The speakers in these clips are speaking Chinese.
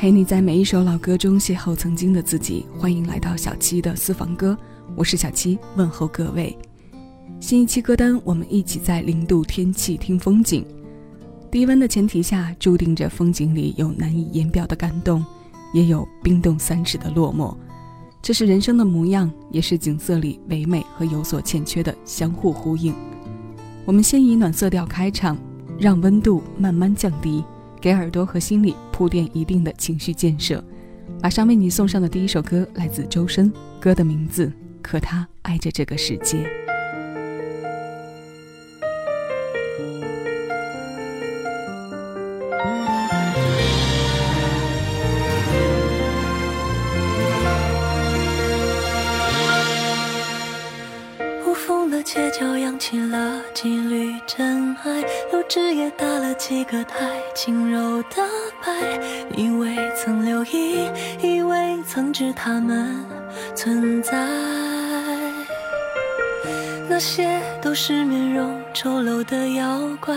陪你在每一首老歌中邂逅曾经的自己。欢迎来到小七的私房歌，我是小七，问候各位。新一期歌单，我们一起在零度天气听风景。低温的前提下，注定着风景里有难以言表的感动，也有冰冻三尺的落寞。这是人生的模样，也是景色里唯美和有所欠缺的相互呼应。我们先以暖色调开场，让温度慢慢降低。给耳朵和心里铺垫一定的情绪建设。马上为你送上的第一首歌来自周深，歌的名字《可他爱着这个世界》。个太，轻柔的白。以为曾留意，以为曾知他们存在，那些都是面容丑陋的妖怪，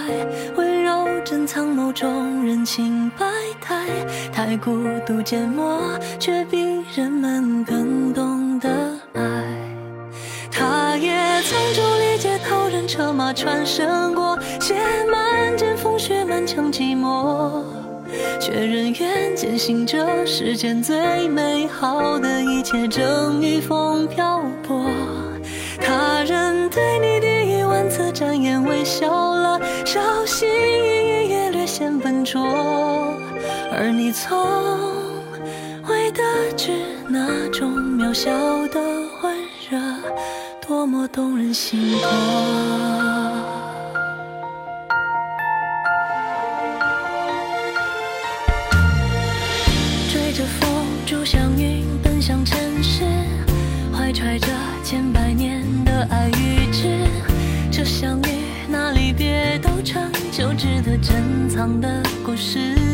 温柔珍藏某种人情百态，太孤独缄默，却比人们更懂得爱。他也曾，车马穿身过，写满剑风雪，满腔寂寞，却仍愿坚信这世间最美好的一切正与风漂泊。他人对你第一万次展颜微笑了，小心翼翼也略显笨拙，而你从未得知那种渺小的温热。多么动人心魄！追着风，逐祥云，奔向尘世，怀揣着千百年的爱与痴。这相遇，那离别，都成就值得珍藏的故事。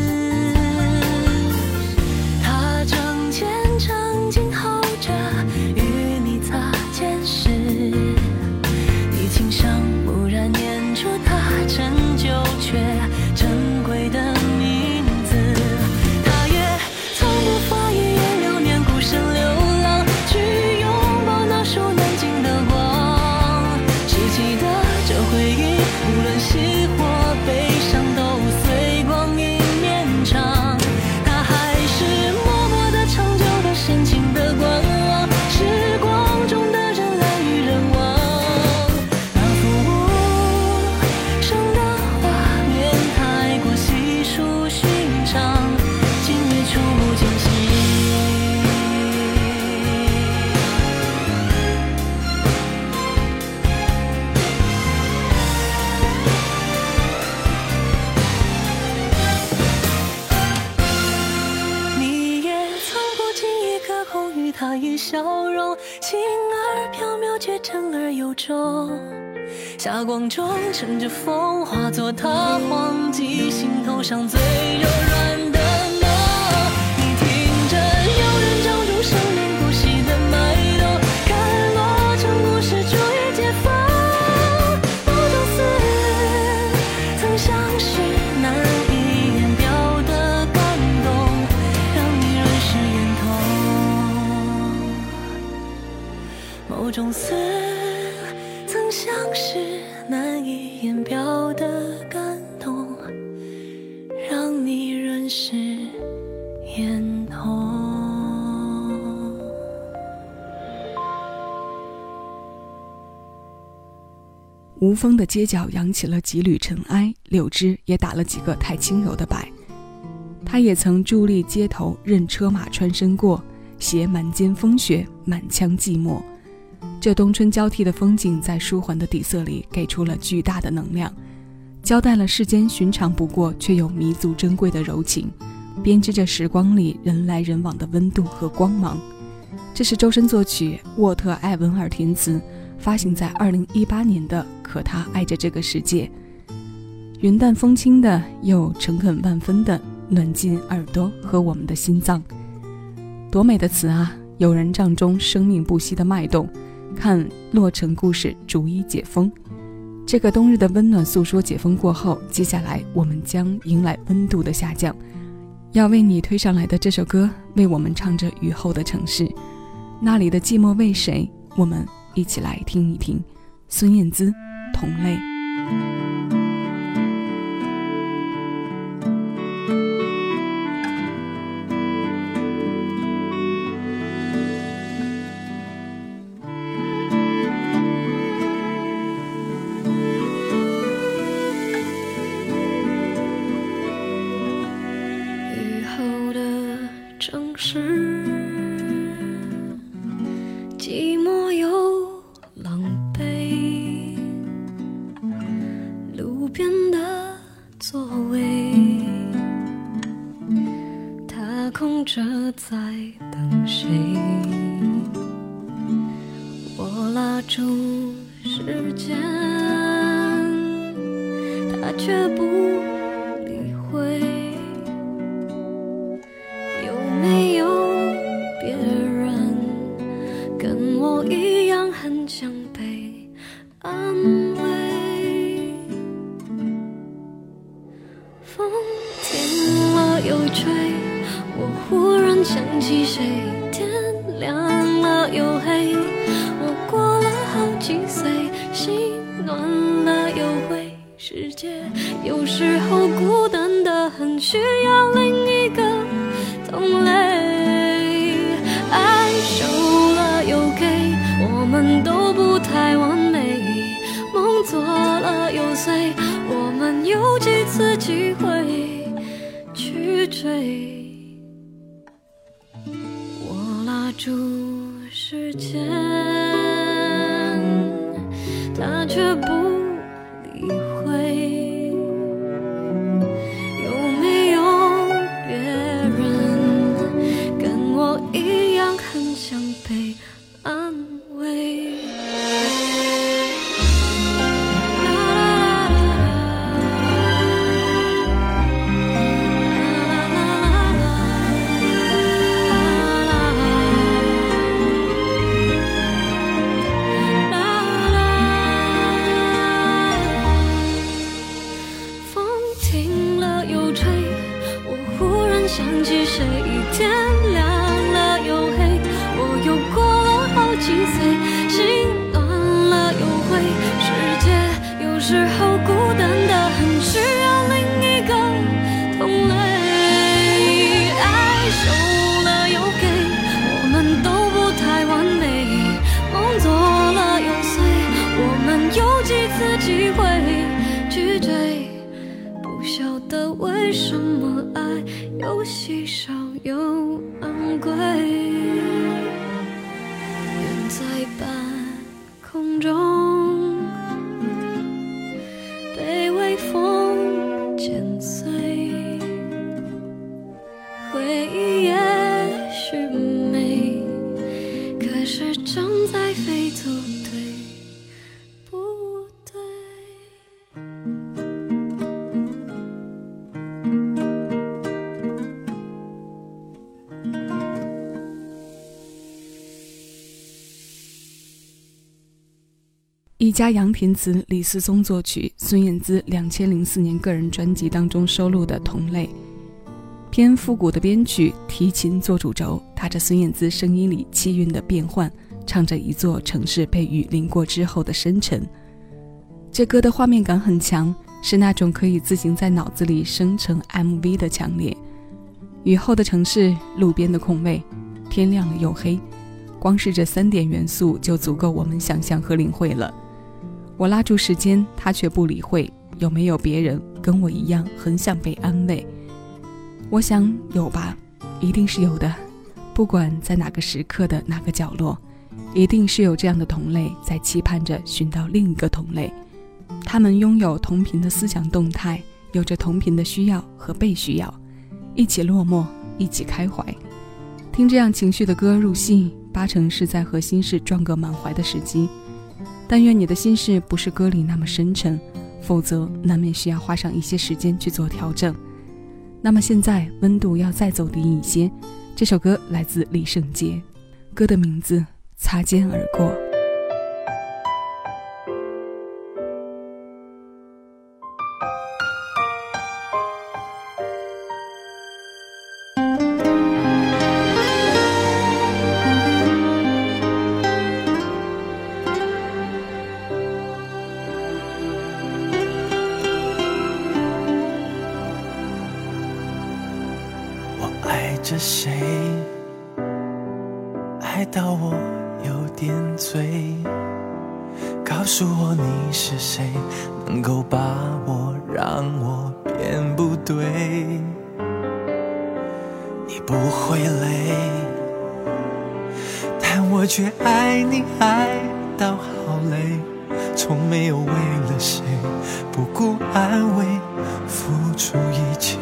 笑容，轻而飘渺却沉而有重。霞光中乘着风化作他荒，记心头上最柔软。眼头。某种思。难以言表的感动，让你润湿眼头。无风的街角扬起了几缕尘埃，柳枝也打了几个太轻柔的摆。他也曾伫立街头，任车马穿身过，携满肩风雪，满腔寂寞。这冬春交替的风景，在舒缓的底色里，给出了巨大的能量，交代了世间寻常不过却又弥足珍贵的柔情，编织着时光里人来人往的温度和光芒。这是周深作曲，沃特·艾文尔填词，发行在二零一八年的《可他爱着这个世界》，云淡风轻的，又诚恳万分的，暖进耳朵和我们的心脏。多美的词啊！有人帐中生命不息的脉动。看洛城故事逐一解封，这个冬日的温暖诉说解封过后，接下来我们将迎来温度的下降，要为你推上来的这首歌，为我们唱着雨后的城市，那里的寂寞为谁？我们一起来听一听。孙燕姿，同类。空着在等谁？我拉住时间，他却不世界。有时候孤单的很，需要另一一样很想被一家杨填词，李思松作曲，孙燕姿两千零四年个人专辑当中收录的《同类》，偏复古的编曲，提琴做主轴，踏着孙燕姿声音里气韵的变换，唱着一座城市被雨淋过之后的深沉。这歌的画面感很强，是那种可以自行在脑子里生成 MV 的强烈。雨后的城市，路边的空位，天亮了又黑，光是这三点元素就足够我们想象和领会了。我拉住时间，他却不理会。有没有别人跟我一样很想被安慰？我想有吧，一定是有的。不管在哪个时刻的哪个角落，一定是有这样的同类在期盼着寻到另一个同类。他们拥有同频的思想动态，有着同频的需要和被需要，一起落寞，一起开怀。听这样情绪的歌入戏，八成是在和心事撞个满怀的时机。但愿你的心事不是歌里那么深沉，否则难免需要花上一些时间去做调整。那么现在温度要再走低一些。这首歌来自李圣杰，歌的名字《擦肩而过。爱着谁，爱到我有点醉。告诉我你是谁，能够把我让我变不对。你不会累，但我却爱你爱到好累，从没有为了谁不顾安危付出一切。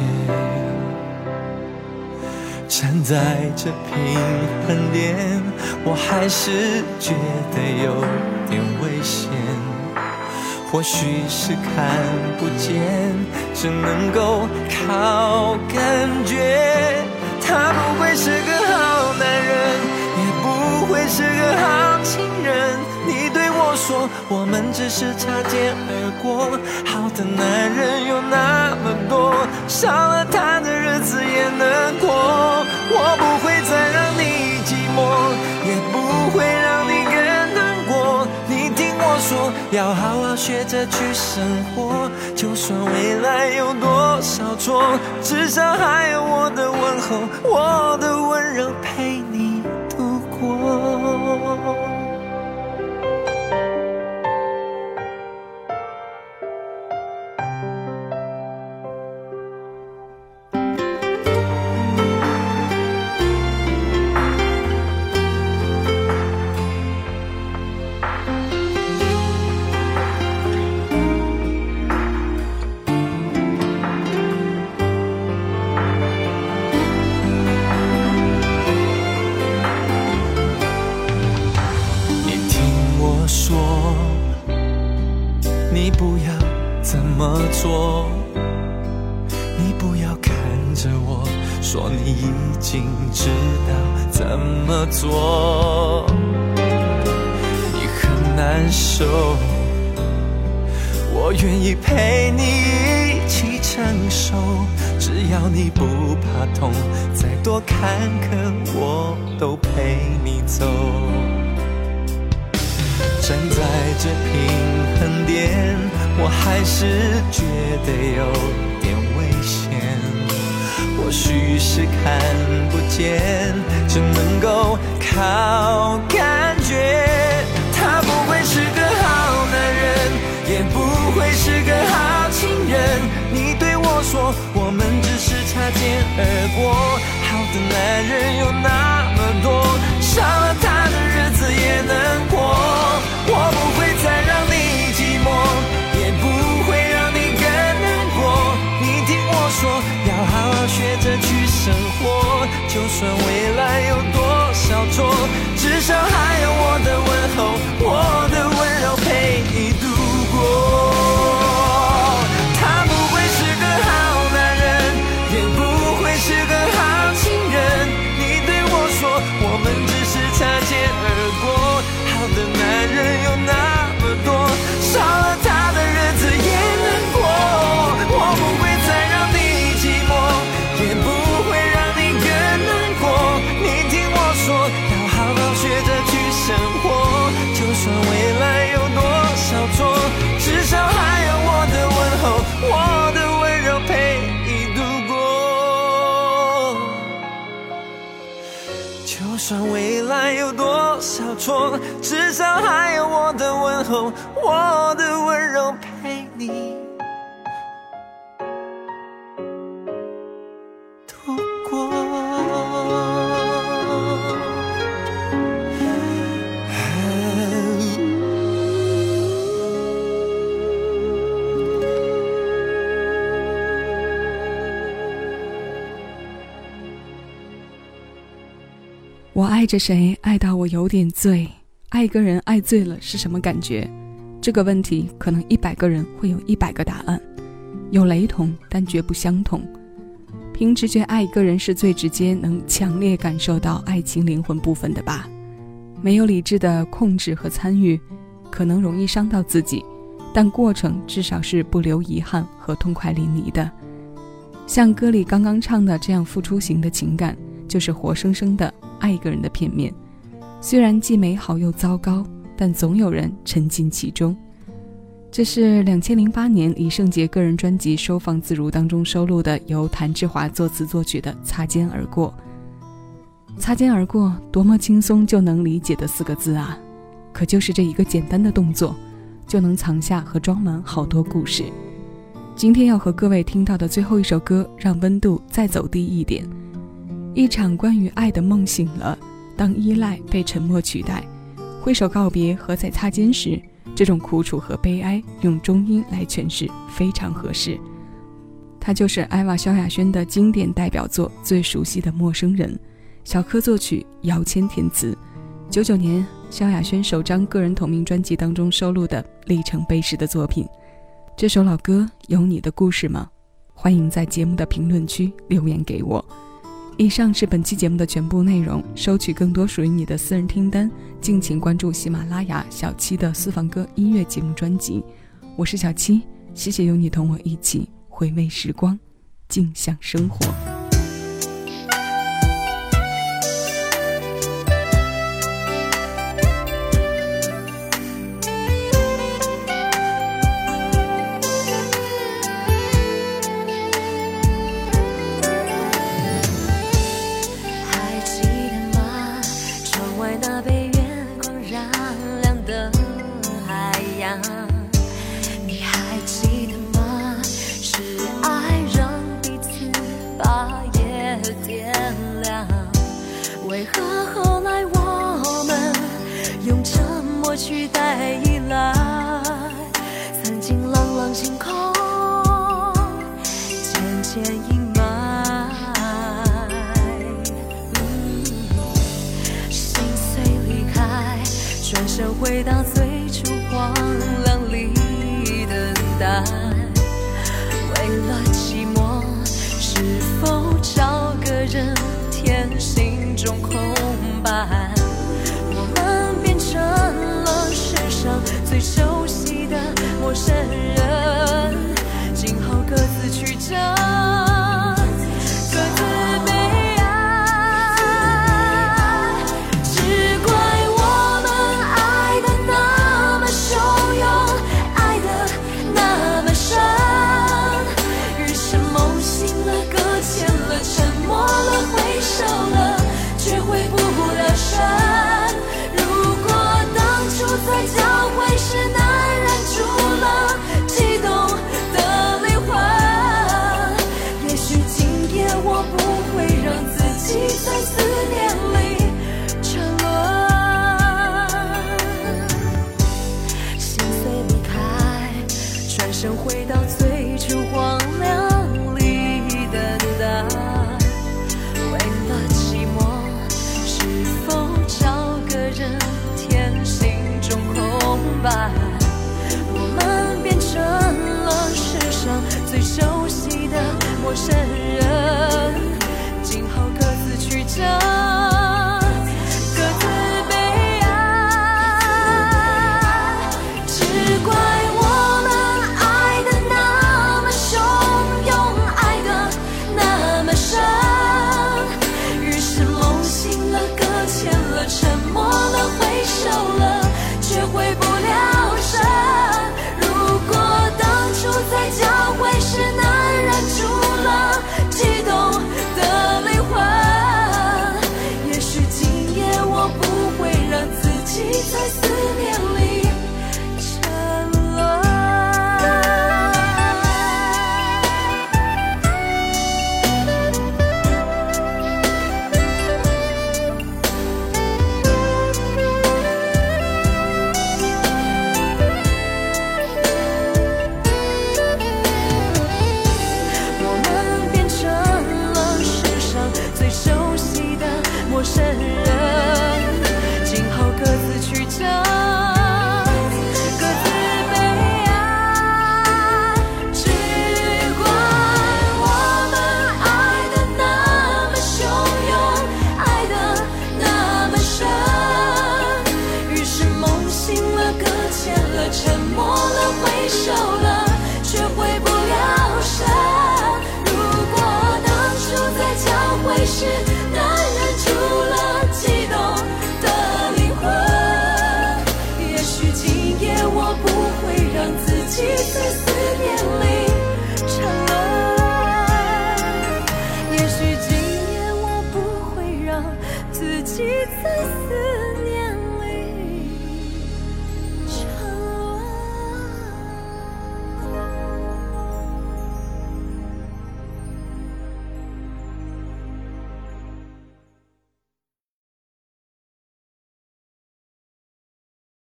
站在这平衡点，我还是觉得有点危险。或许是看不见，只能够靠感觉。他不会是个好男人，也不会是个好。说，我们只是擦肩而过。好的男人有那么多，少了他的日子也能过。我不会再让你寂寞，也不会让你更难过。你听我说，要好好学着去生活，就算未来有多少错，至少还有我的问候，我的温柔陪着我说你已经知道怎么做，你很难受，我愿意陪你一起承受，只要你不怕痛，再多坎坷我都陪你走。站在这平衡点，我还是觉得有点危险。或许是看不见，只能够靠感觉。陪你。我爱着谁，爱到我有点醉。爱一个人爱醉了是什么感觉？这个问题可能一百个人会有一百个答案，有雷同，但绝不相同。凭直觉爱一个人是最直接能强烈感受到爱情灵魂部分的吧？没有理智的控制和参与，可能容易伤到自己，但过程至少是不留遗憾和痛快淋漓的。像歌里刚刚唱的这样付出型的情感，就是活生生的。爱一个人的片面，虽然既美好又糟糕，但总有人沉浸其中。这是两千零八年李圣杰个人专辑《收放自如》当中收录的，由谭志华作词作曲的《擦肩而过》。擦肩而过，多么轻松就能理解的四个字啊！可就是这一个简单的动作，就能藏下和装满好多故事。今天要和各位听到的最后一首歌，让温度再走低一点。一场关于爱的梦醒了，当依赖被沉默取代，挥手告别和在擦肩时，这种苦楚和悲哀，用中音来诠释非常合适。它就是艾娃萧亚轩的经典代表作《最熟悉的陌生人》，小柯作曲，姚谦填词。九九年，萧亚轩首张个人同名专辑当中收录的里程碑式的作品。这首老歌有你的故事吗？欢迎在节目的评论区留言给我。以上是本期节目的全部内容。收取更多属于你的私人听单，敬请关注喜马拉雅小七的私房歌音乐节目专辑。我是小七，谢谢有你同我一起回味时光，静享生活。阴霾心碎离开转身回到最初荒凉里等待，为了寂寞，是否找个人填心中空白？我们变成了世上最熟悉的陌生人，今后各自曲折。